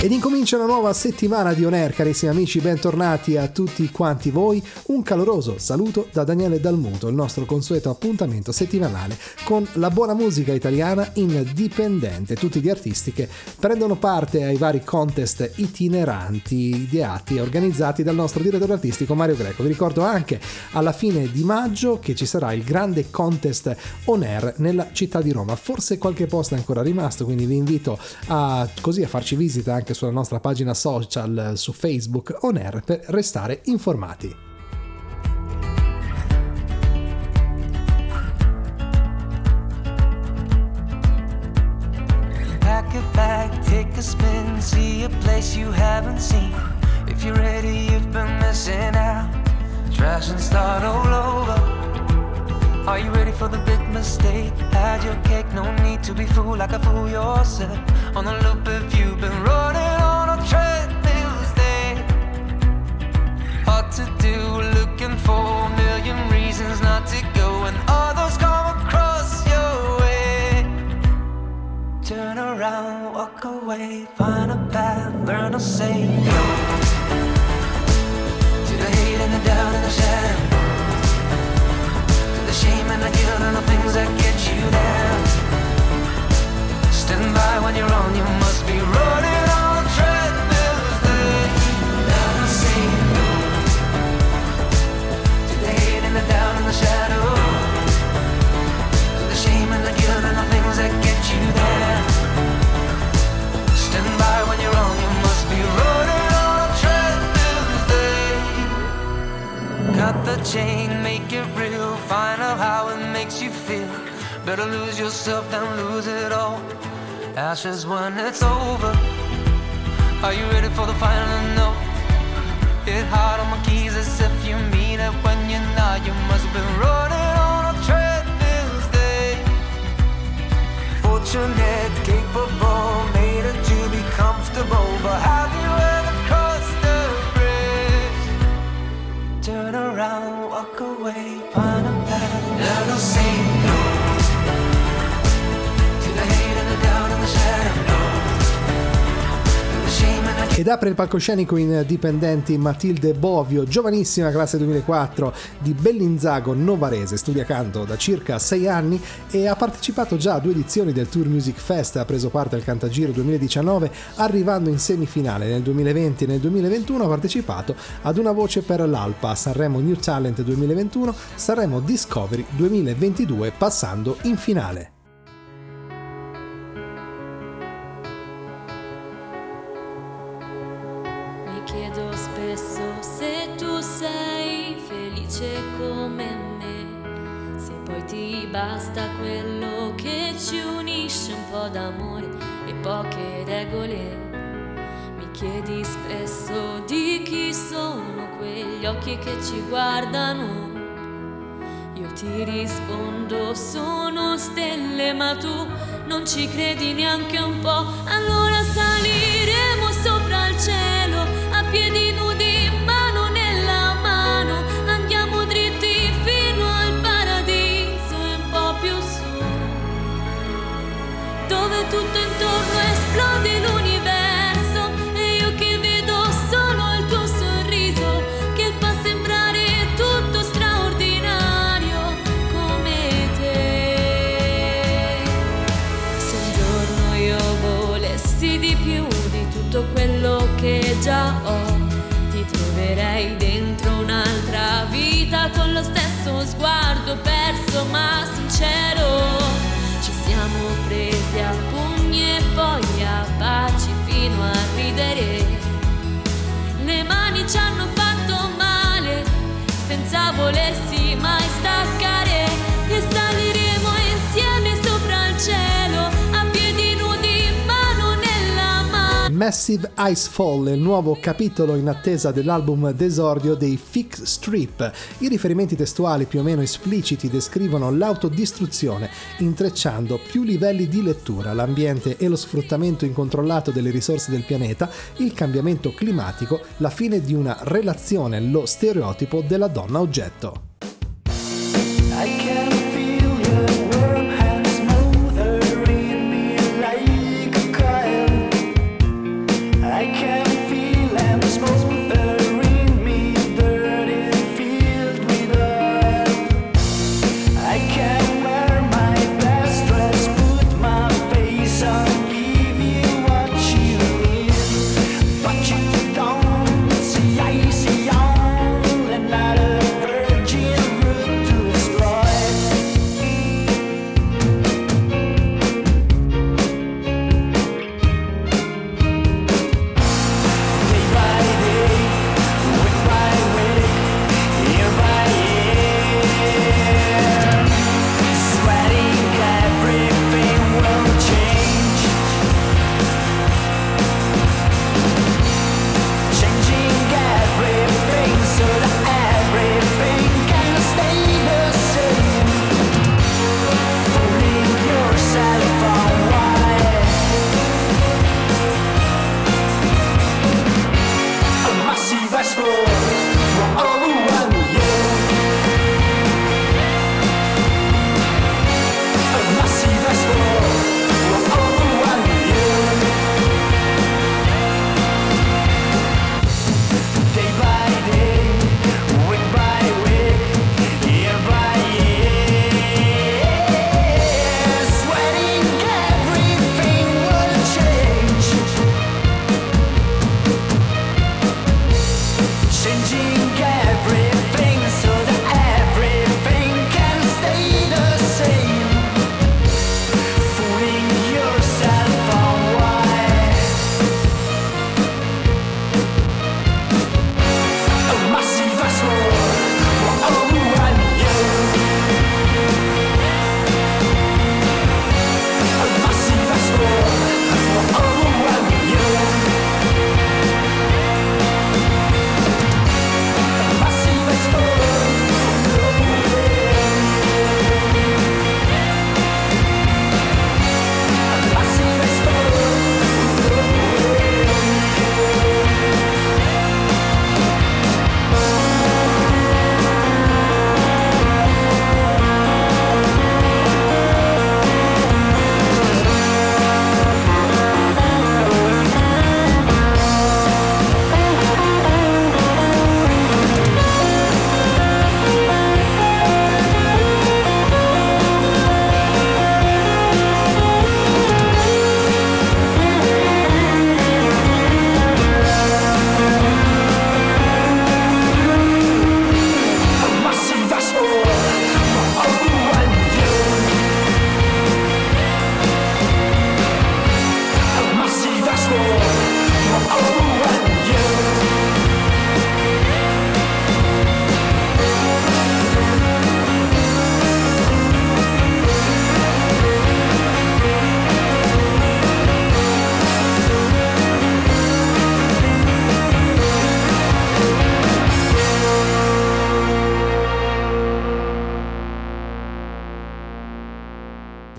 Ed incomincia una nuova settimana di On Air, carissimi amici, bentornati a tutti quanti voi. Un caloroso saluto da Daniele Dalmuto, il nostro consueto appuntamento settimanale con la buona musica italiana indipendente. Tutti gli artisti che prendono parte ai vari contest itineranti ideati e organizzati dal nostro direttore artistico Mario Greco. Vi ricordo anche alla fine di maggio che ci sarà il grande contest On Air nella città di Roma. Forse qualche posto è ancora rimasto, quindi vi invito a, così a farci visita anche anche sulla nostra pagina social su Facebook On Air per restare informati. A spin, see a place you haven't seen. If you're ready, you've been missing out. Trash and start all over. Are you ready for the big mistake? Had your cake, no need to be fooled like a fool yourself. On the loop if you've been running on a treadmill day. Hard to do, looking for a million reasons not to go, and others come across your way. Turn around, walk away, find a path, learn to say no. To the hate and the doubt and the shadow shame and the guilt and the things that get you down. Stand by when you're on, you must be running Ashes when it's over. Are you ready for the final Ed apre il palcoscenico in dipendenti Matilde Bovio, giovanissima classe 2004 di Bellinzago Novarese, studia canto da circa 6 anni e ha partecipato già a due edizioni del Tour Music Fest, ha preso parte al Cantagiro 2019 arrivando in semifinale. Nel 2020 e nel 2021 ha partecipato ad una voce per l'Alpa, Sanremo New Talent 2021, Sanremo Discovery 2022 passando in finale. Basta quello che ci unisce, un po' d'amore e poche regole. Mi chiedi spesso di chi sono quegli occhi che ci guardano. Io ti rispondo sono stelle ma tu non ci credi neanche un po'. Allora saliremo già ho, ti troverei dentro un'altra vita con lo stesso sguardo perso ma sincero. Ci siamo presi a pugni e poi a baci fino a ridere. Le mani ci hanno fatto male senza volersi mai staccare Massive Icefall è il nuovo capitolo in attesa dell'album d'esordio dei Fix Strip. I riferimenti testuali più o meno espliciti descrivono l'autodistruzione, intrecciando più livelli di lettura, l'ambiente e lo sfruttamento incontrollato delle risorse del pianeta, il cambiamento climatico, la fine di una relazione, lo stereotipo della donna oggetto.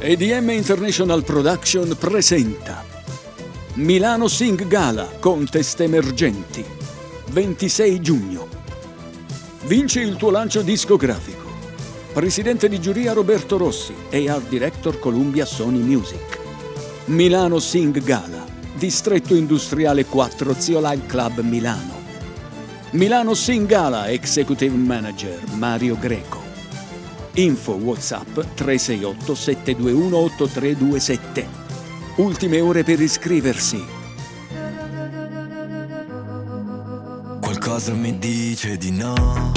EDM International Production presenta Milano Sing Gala Contest Emergenti 26 giugno. Vinci il tuo lancio discografico. Presidente di giuria Roberto Rossi e Art Director Columbia Sony Music. Milano Sing Gala Distretto Industriale 4 Zio Live Club Milano. Milano Sing Gala Executive Manager Mario Greco Info WhatsApp 368 721 8327. Ultime ore per iscriversi. Qualcosa mi dice di no.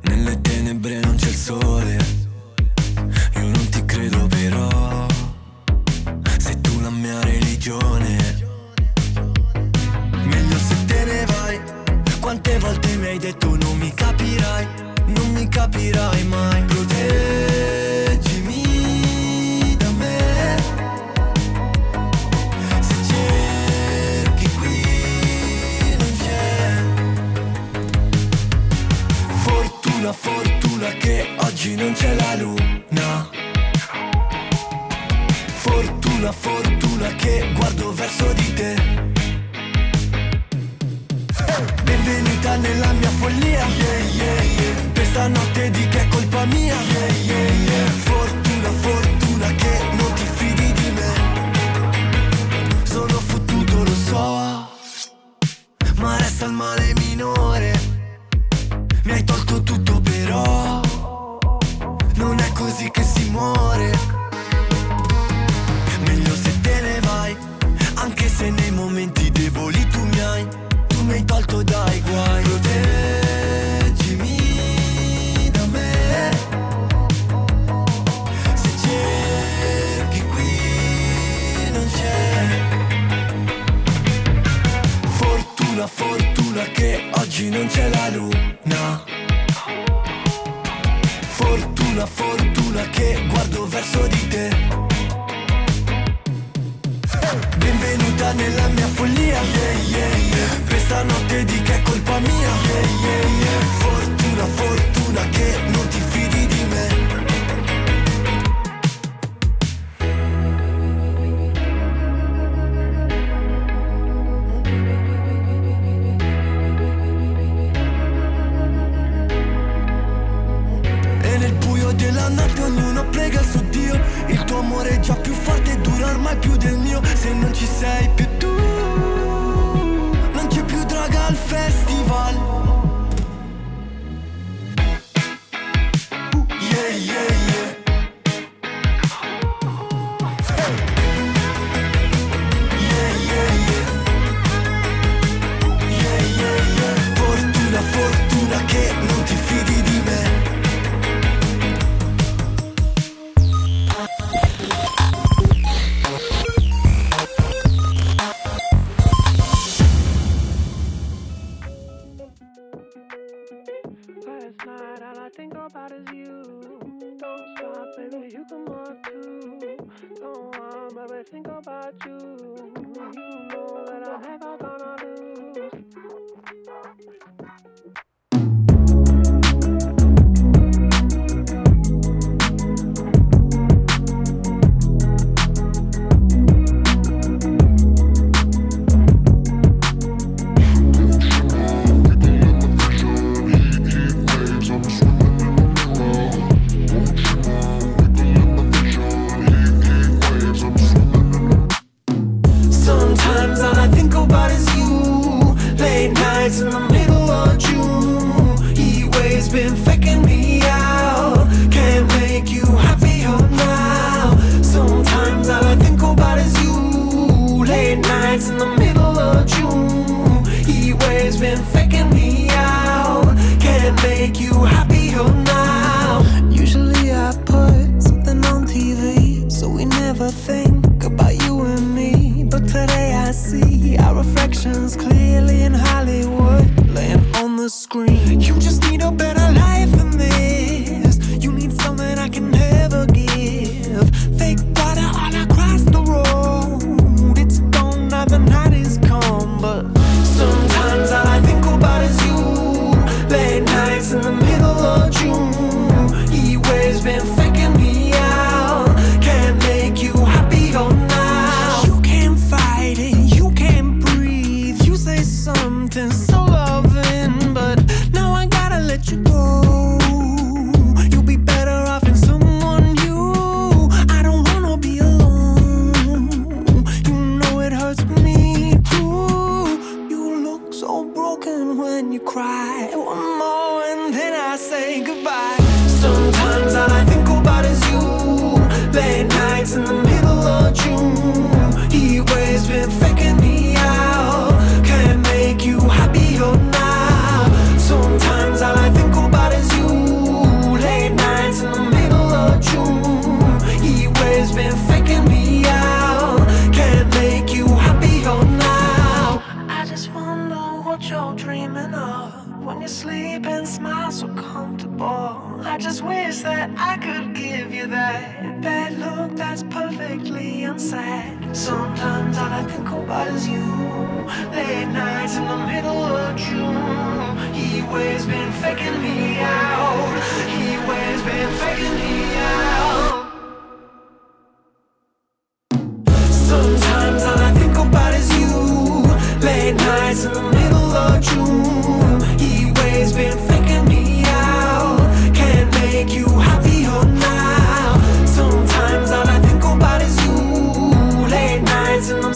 Nelle tenebre non c'è il sole. Io non ti credo però. Sei tu la mia religione. Meglio se te ne vai. Quante volte mi hai detto non mi capirai non mi capirai mai. non c'è la luna. Fortuna, fortuna che guardo verso di te. Benvenuta nella mia follia, yeah, yeah, yeah. Questa notte di che è colpa mia, yeah, yeah, yeah. Fortuna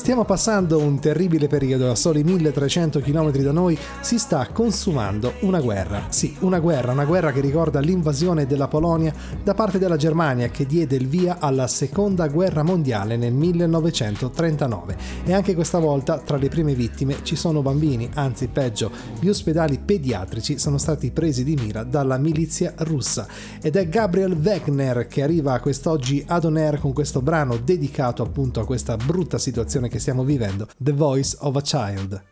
Stiamo passando un terribile periodo, a soli 1300 km da noi si sta consumando una guerra. Sì, una guerra, una guerra che ricorda l'invasione della Polonia da parte della Germania che diede il via alla seconda guerra mondiale nel 1939. E anche questa volta tra le prime vittime ci sono bambini, anzi peggio, gli ospedali pediatrici sono stati presi di mira dalla milizia russa. Ed è Gabriel Wegner che arriva quest'oggi ad On Air con questo brano dedicato appunto a questa brutta situazione che stiamo vivendo, The Voice of a Child.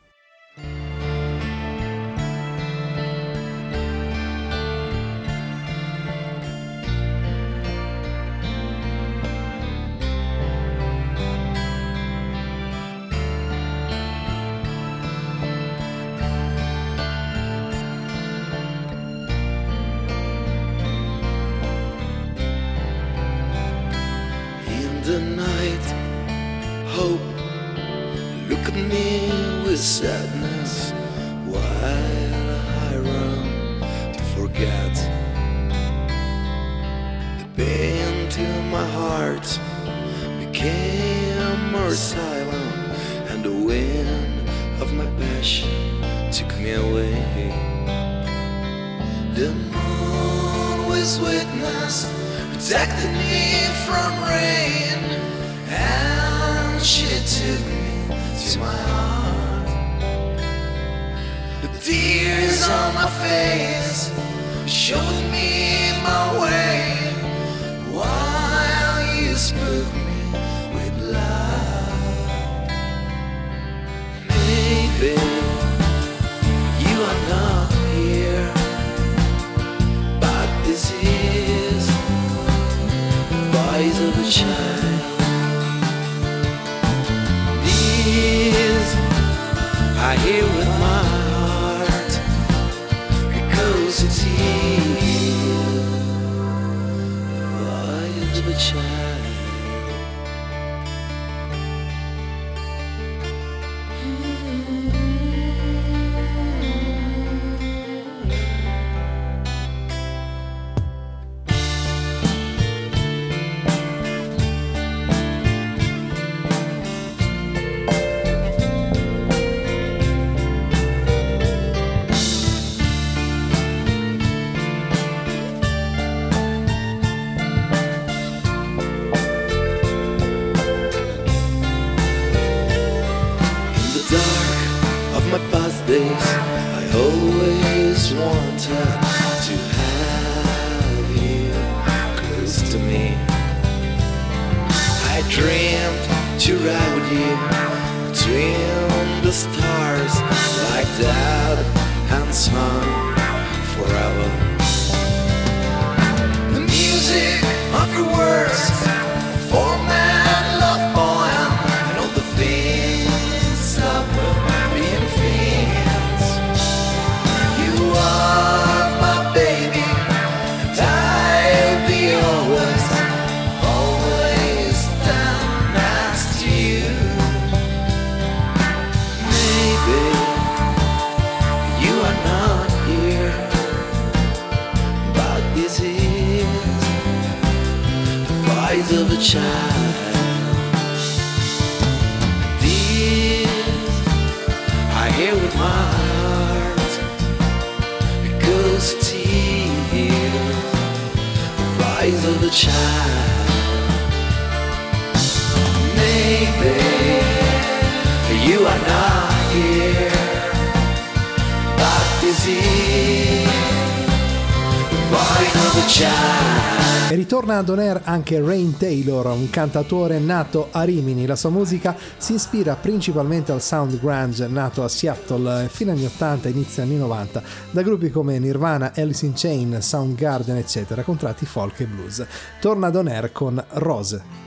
E ritorna ad On Air anche Rain Taylor, un cantatore nato a Rimini. La sua musica si ispira principalmente al sound grunge nato a Seattle fino agli 80 e inizio anni 90 da gruppi come Nirvana, Alice in Chain, Soundgarden eccetera, con tratti folk e blues. Torna ad On Air con Rose.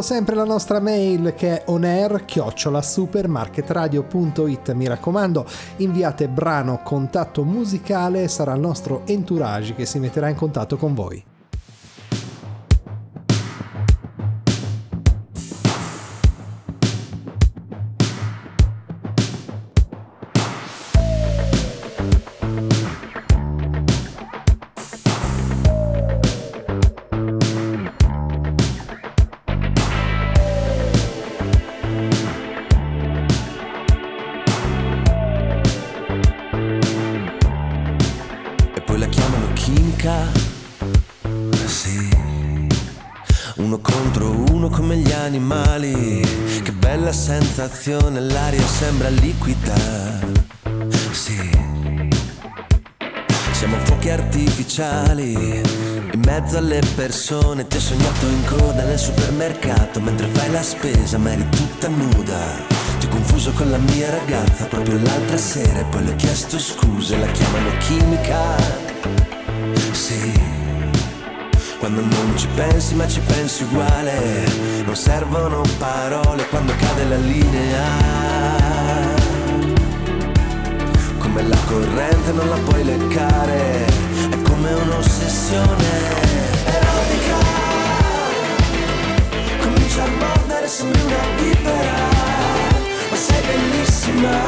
Ricordo sempre la nostra mail che è onair supermarketradio.it. Mi raccomando, inviate brano contatto musicale, sarà il nostro entourage che si metterà in contatto con voi. Mezzo alle persone ti ho sognato in coda nel supermercato mentre fai la spesa ma eri tutta nuda. Ti ho confuso con la mia ragazza proprio l'altra sera e poi le ho chiesto scuse, la chiamano chimica. Sì, quando non ci pensi ma ci pensi uguale, non servono parole quando cade la linea. Come la corrente non la puoi leccare, è come un'ossessione Comincia a mordere, sembri una vipera, ma sei bellissima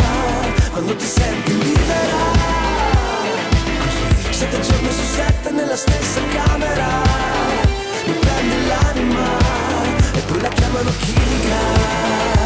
quando ti senti libera. Sette giorni su sette nella stessa camera, mi prendi l'anima e poi la chiamano chimica.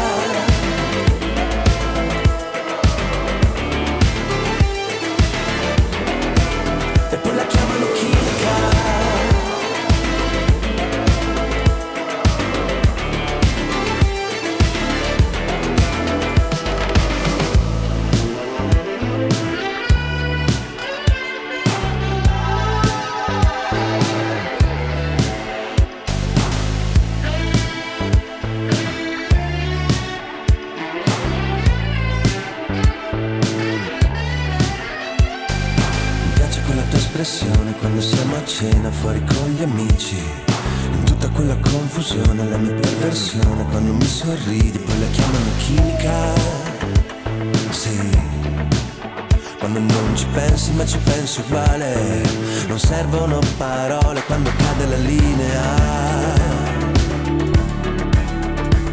Uguale, non servono parole quando cade la linea.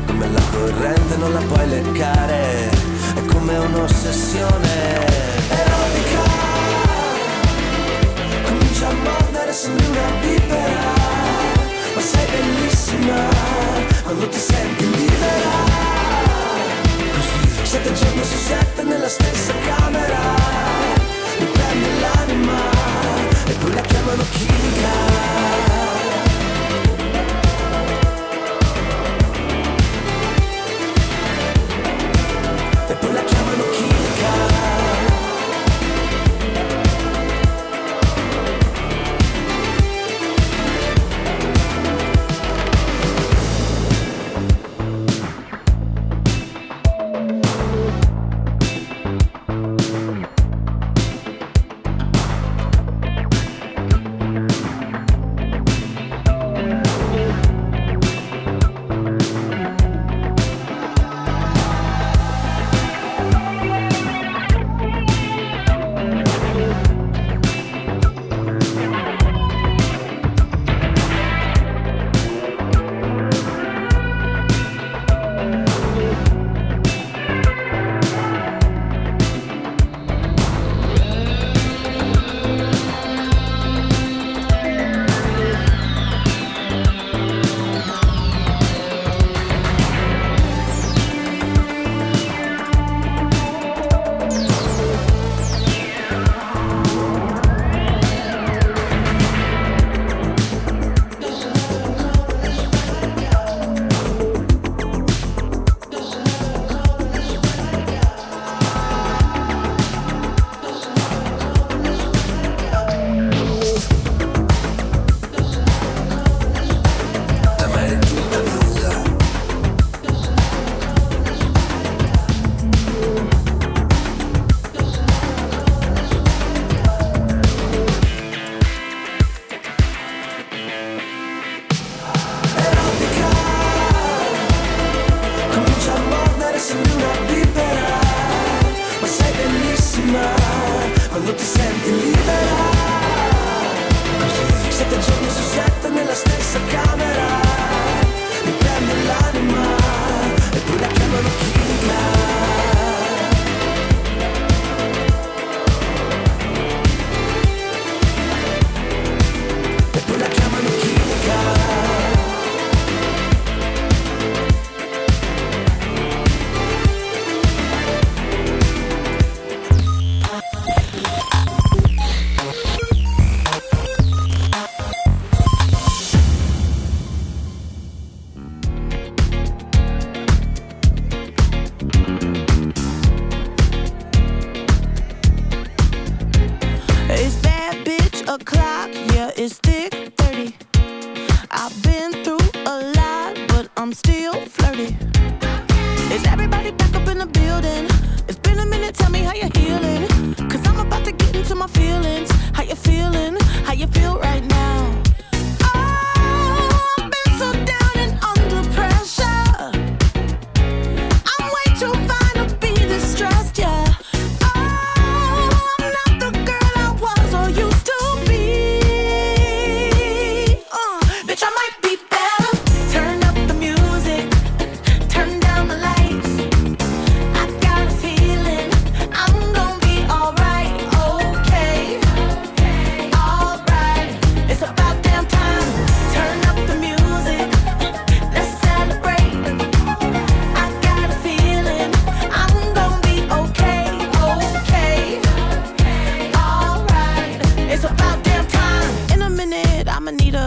Come la corrente non la puoi leccare, è come un'ossessione erotica. Comincia a mordere, sembri una vipera, ma sei bellissima quando ti senti libera. Sette giorni su sette nella stessa camera, poi la chiamano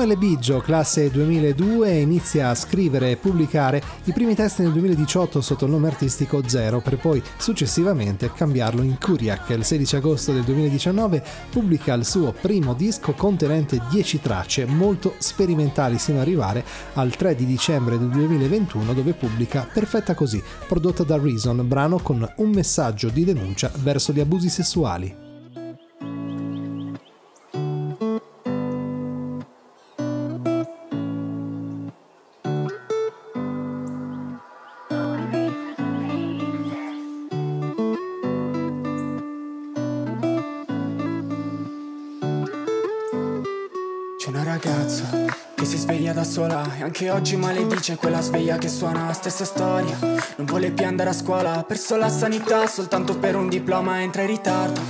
Samuele Biggio, classe 2002, inizia a scrivere e pubblicare i primi testi nel 2018 sotto il nome artistico Zero, per poi successivamente cambiarlo in Kuriak. Il 16 agosto del 2019 pubblica il suo primo disco contenente 10 tracce molto sperimentali sino ad arrivare al 3 di dicembre del 2021 dove pubblica Perfetta Così, prodotta da Reason, brano con un messaggio di denuncia verso gli abusi sessuali. E anche oggi maledice quella sveglia che suona stessa storia. Non vuole più andare a scuola, ha perso la sanità soltanto per un diploma entra in ritardo.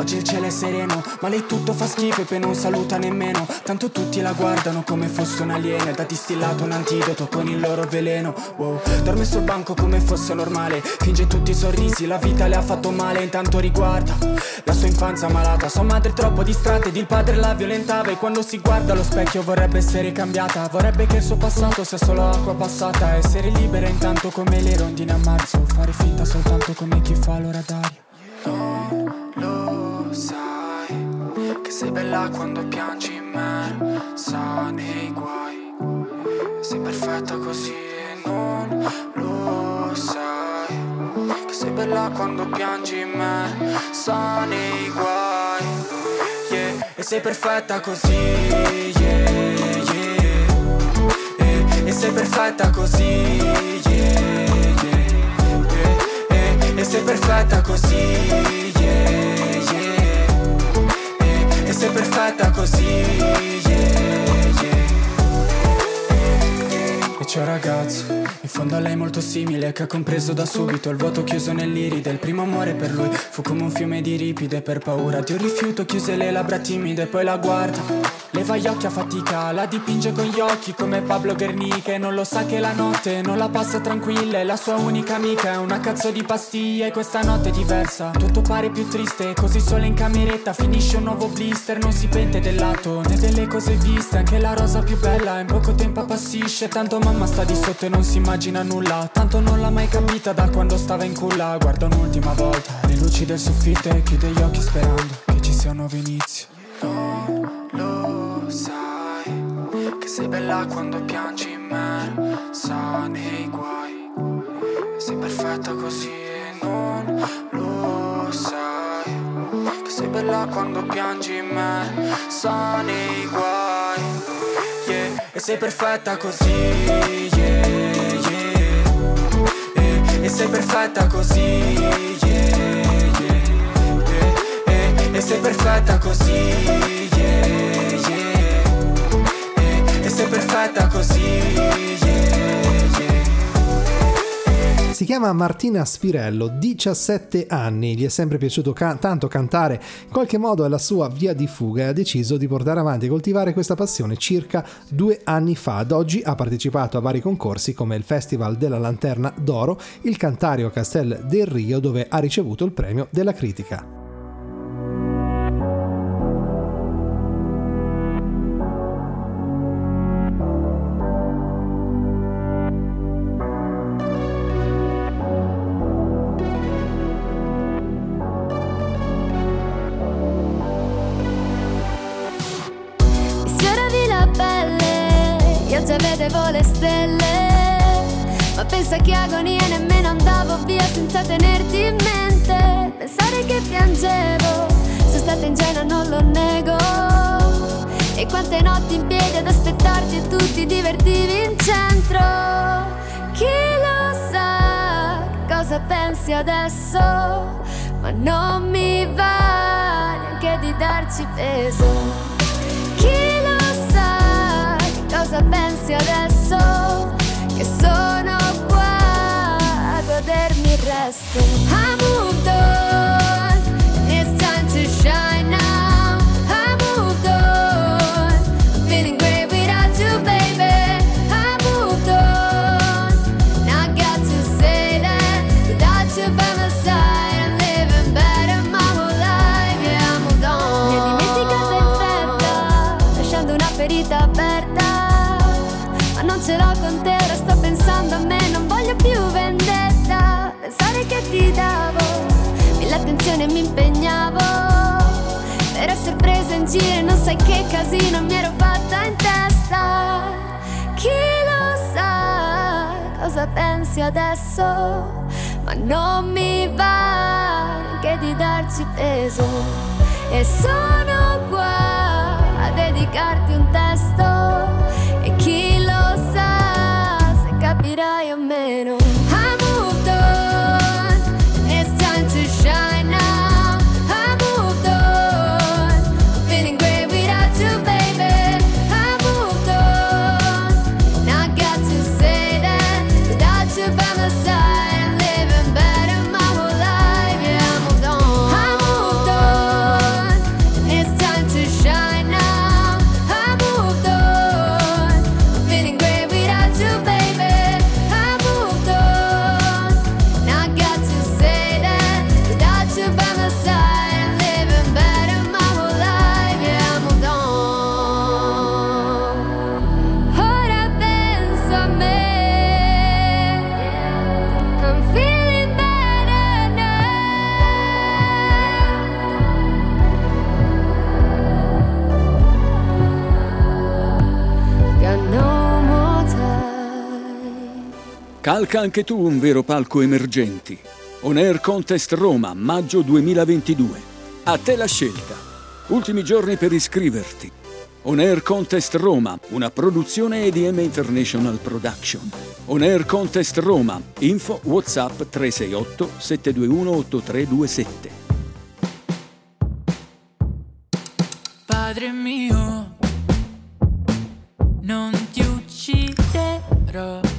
Oggi il cielo è sereno, ma lei tutto fa schifo e poi non saluta nemmeno. Tanto tutti la guardano come fosse un alieno, da distillato un antidoto con il loro veleno. Wow, dorme sul banco come fosse normale, finge tutti i sorrisi, la vita le ha fatto male, intanto riguarda la sua infanzia malata, sua madre troppo distratta ed il padre la violentava e quando si guarda allo specchio vorrebbe essere cambiata, vorrebbe che il suo passato sia solo acqua passata, essere libera intanto come le rondine a marzo, fare finta soltanto come chi fa l'oratario. Sei bella quando piangi in me, sa nei guai, sei perfetta così e non lo sai che sei bella quando piangi in me, sa nei guai, yeah. e sei perfetta così, yeah, yeah. E sei perfetta così, yeah, yeah, yeah, yeah. E sei perfetta così, yeah. E perfetta così, yeah, c'è un ragazzo, in fondo a lei molto simile Che ha compreso da subito il vuoto chiuso nell'iride Il primo amore per lui. Fu come un fiume di ripide Per paura di un rifiuto. Chiuse le labbra timide Poi la guarda, leva gli occhi a fatica La dipinge con gli occhi come Pablo Guernica. E non lo sa che la notte non la passa tranquilla. E la sua unica amica è una cazzo di pastiglia E questa notte è diversa, tutto pare più triste Così sola in cameretta. Finisce un nuovo blister Non si pente del lato. Né delle cose viste Anche la rosa più bella. In poco tempo appassisce Tanto mamma sta di sotto e non si immagina nulla. Tanto non l'ha mai capita da quando stava in culla. Guarda un'ultima volta le luci del soffitto E chiude gli occhi sperando che ci sia un nuovo inizio. Non lo sai Che sei bella quando piangi in me Sa nei guai. Sei perfetta così e non lo sai Che sei bella quando piangi in me Sa nei guai yeah. E sei perfetta così yeah, yeah. Eh, E sei perfetta così yeah, yeah, yeah. E sei perfetta così yeah, yeah. Eh, E sei perfetta così yeah. Si chiama Martina Spirello, 17 anni, gli è sempre piaciuto ca- tanto cantare, in qualche modo è la sua via di fuga e ha deciso di portare avanti e coltivare questa passione circa due anni fa. Ad oggi ha partecipato a vari concorsi come il Festival della Lanterna d'Oro, il Cantario Castel del Rio dove ha ricevuto il premio della critica. Pensi adesso? Ma non mi va neanche di darci peso. E sono qua a dedicarti un testo. E chi lo sa se capirai o meno. Cavalca anche tu un vero palco emergenti. On Air Contest Roma, maggio 2022. A te la scelta. Ultimi giorni per iscriverti. On Air Contest Roma, una produzione EDM International Production. On Air Contest Roma, info WhatsApp 368 721 8327. Padre mio, non ti ucciderò.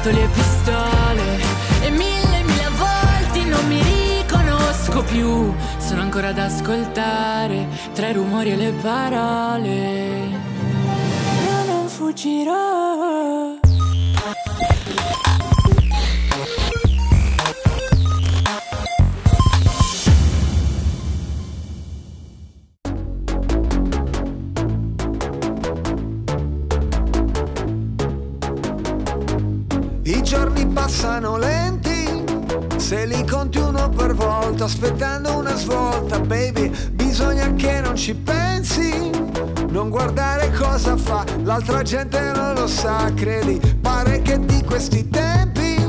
svuoto le pistole e mille, mille volte non mi riconosco più. Sono ancora ad ascoltare tra i rumori e le parole. Io non fuggirò. sto aspettando una svolta, baby, bisogna che non ci pensi. Non guardare cosa fa, l'altra gente non lo sa, credi, pare che di questi tempi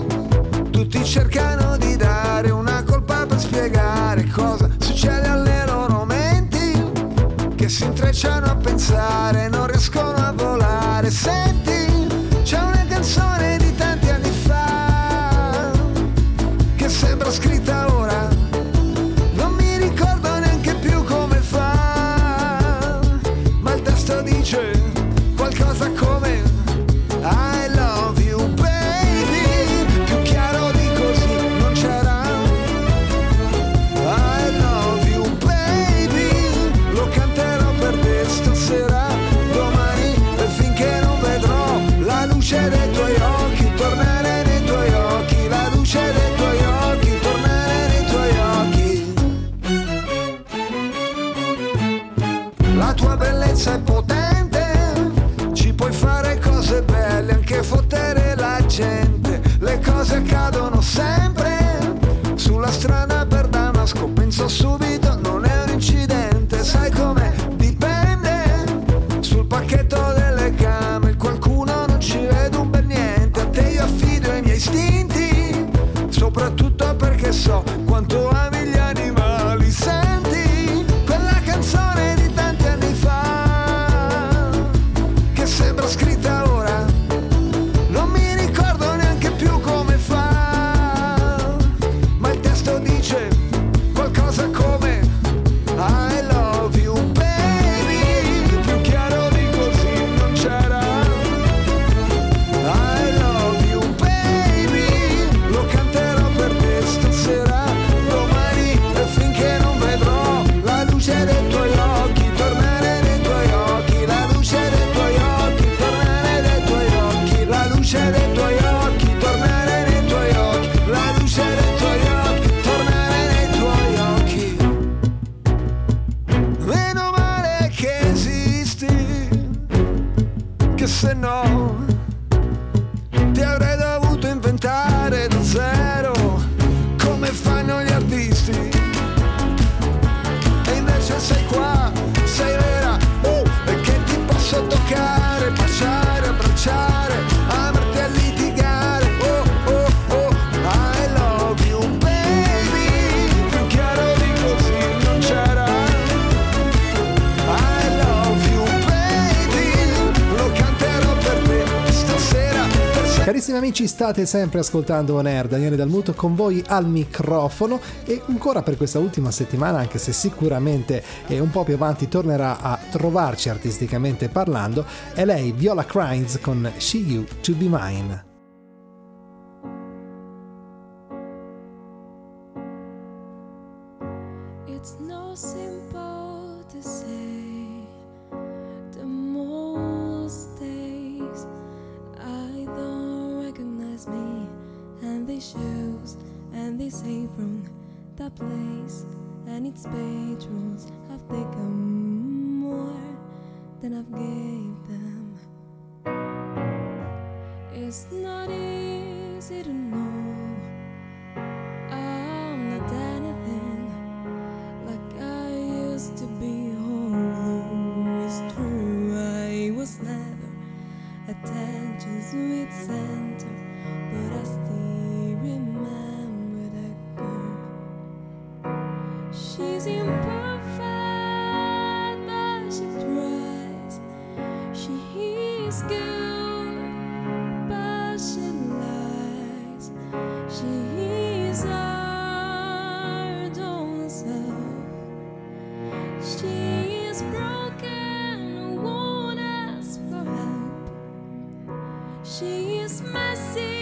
tutti cercano di dare una colpa per spiegare cosa succede alle loro menti, che si intrecciano a pensare, non riescono a volare, senti, c'è una canzone di tanti anni fa che sembra scritta potenza è potente, ci puoi fare cose belle, anche fottere la gente, le cose accadono sempre, sulla strada per Damasco penso subito. amici, state sempre ascoltando On Air, Daniele Dalmuto con voi al microfono. E ancora per questa ultima settimana, anche se sicuramente un po' più avanti tornerà a trovarci artisticamente parlando, è lei Viola Crimes con She You To Be Mine. its I've taken more than I've gave them. It's not easy to know I'm not anything like I used to be. Whole it's true, I was never attention with sentence. She is my savior.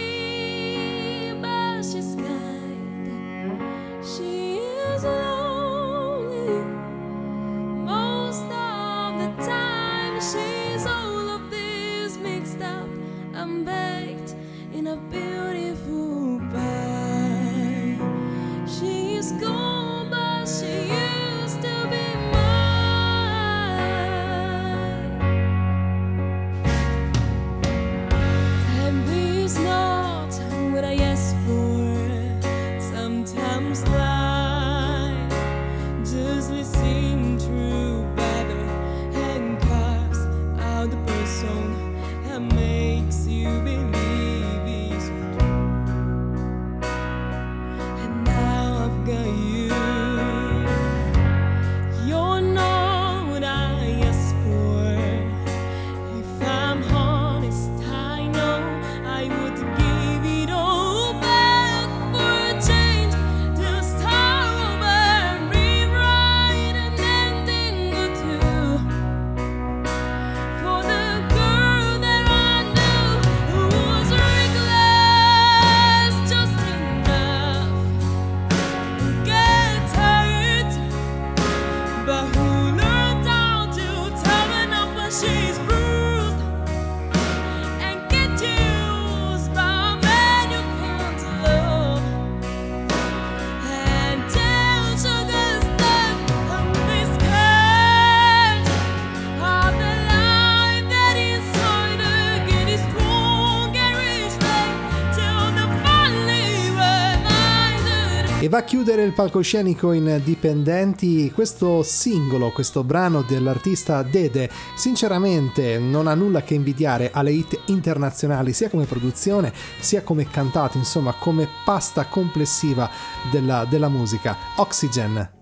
Va a chiudere il palcoscenico in dipendenti questo singolo, questo brano dell'artista Dede. Sinceramente non ha nulla che invidiare alle hit internazionali, sia come produzione, sia come cantato, insomma come pasta complessiva della, della musica. Oxygen.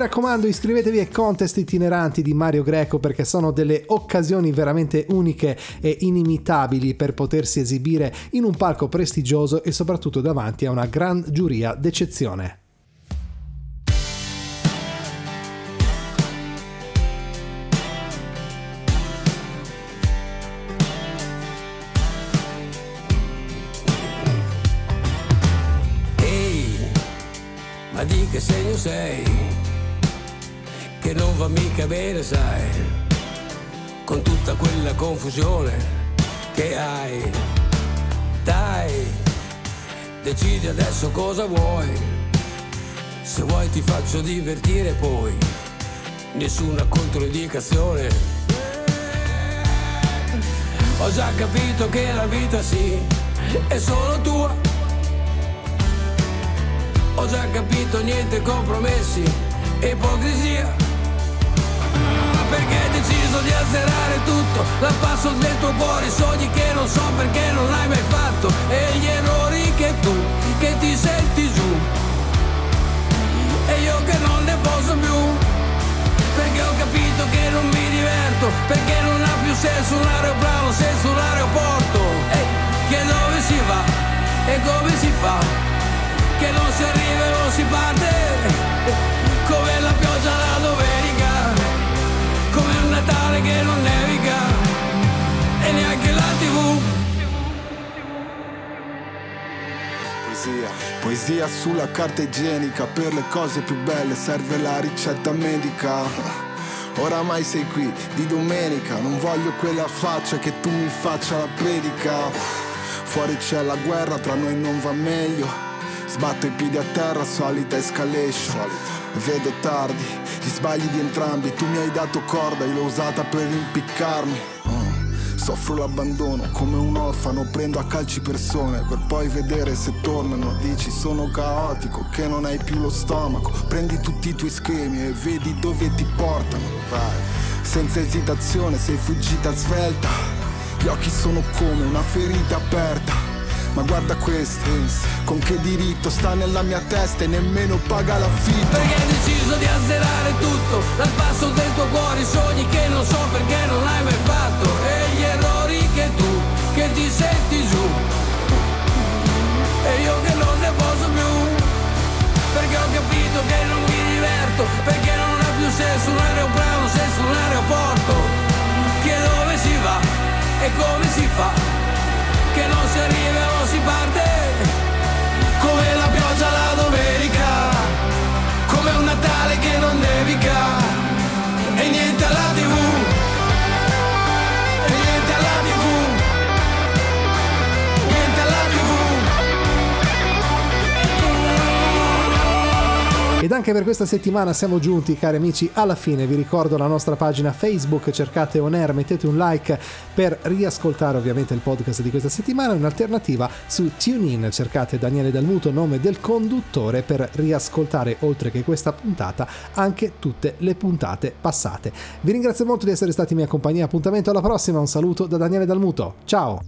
Raccomando, iscrivetevi ai contest itineranti di Mario Greco perché sono delle occasioni veramente uniche e inimitabili per potersi esibire in un palco prestigioso e soprattutto davanti a una gran giuria d'eccezione. Ehi, ma di che sei? Che non va mica bene, sai, con tutta quella confusione che hai. Dai, decidi adesso cosa vuoi. Se vuoi ti faccio divertire poi, nessuna controindicazione. Ho già capito che la vita sì, è solo tua. Ho già capito niente compromessi ipocrisia. Perché hai deciso di azzerare tutto? Passo del tuo cuore i sogni che non so perché non hai mai fatto. E gli errori che tu, che ti senti giù. E io che non ne posso più. Perché ho capito che non mi diverto. Perché non ha più senso un aeroplano senza un aeroporto. Ehi, che dove si va? E come si fa? Che non si arriva e non si parte. Come la pioggia la domenica come un Natale che non nevica e neanche la tv. Poesia. Poesia sulla carta igienica, per le cose più belle serve la ricetta medica. Oramai sei qui di domenica, non voglio quella faccia che tu mi faccia la predica. Fuori c'è la guerra, tra noi non va meglio. Sbatto i piedi a terra, solita escalation. Vedo tardi, gli sbagli di entrambi. Tu mi hai dato corda, io l'ho usata per impiccarmi. Mm. Soffro l'abbandono come un orfano, prendo a calci persone per poi vedere se tornano. Dici sono caotico, che non hai più lo stomaco. Prendi tutti i tuoi schemi e vedi dove ti portano. Vai. senza esitazione sei fuggita svelta. Gli occhi sono come una ferita aperta. Ma guarda questo, con che diritto sta nella mia testa e nemmeno paga l'affitto. Perché hai deciso di azzerare tutto Dal passo del tuo cuore i sogni che non so perché non l'hai mai fatto. E gli errori che tu, che ti senti giù. E io che non ne posso più. Perché ho capito che non mi diverto Perché non ha più senso un aeroplano senza un aeroporto. Che dove si va e come si fa Che non si arriva o si parte. Come la pioggia la domenica come un Natale che non nevica. E niente alla tv Ed anche per questa settimana siamo giunti, cari amici, alla fine. Vi ricordo la nostra pagina Facebook, cercate On Air, mettete un like per riascoltare ovviamente il podcast di questa settimana. In alternativa su TuneIn cercate Daniele Dalmuto, nome del conduttore, per riascoltare oltre che questa puntata anche tutte le puntate passate. Vi ringrazio molto di essere stati in mia compagnia. Appuntamento alla prossima. Un saluto da Daniele Dalmuto. Ciao!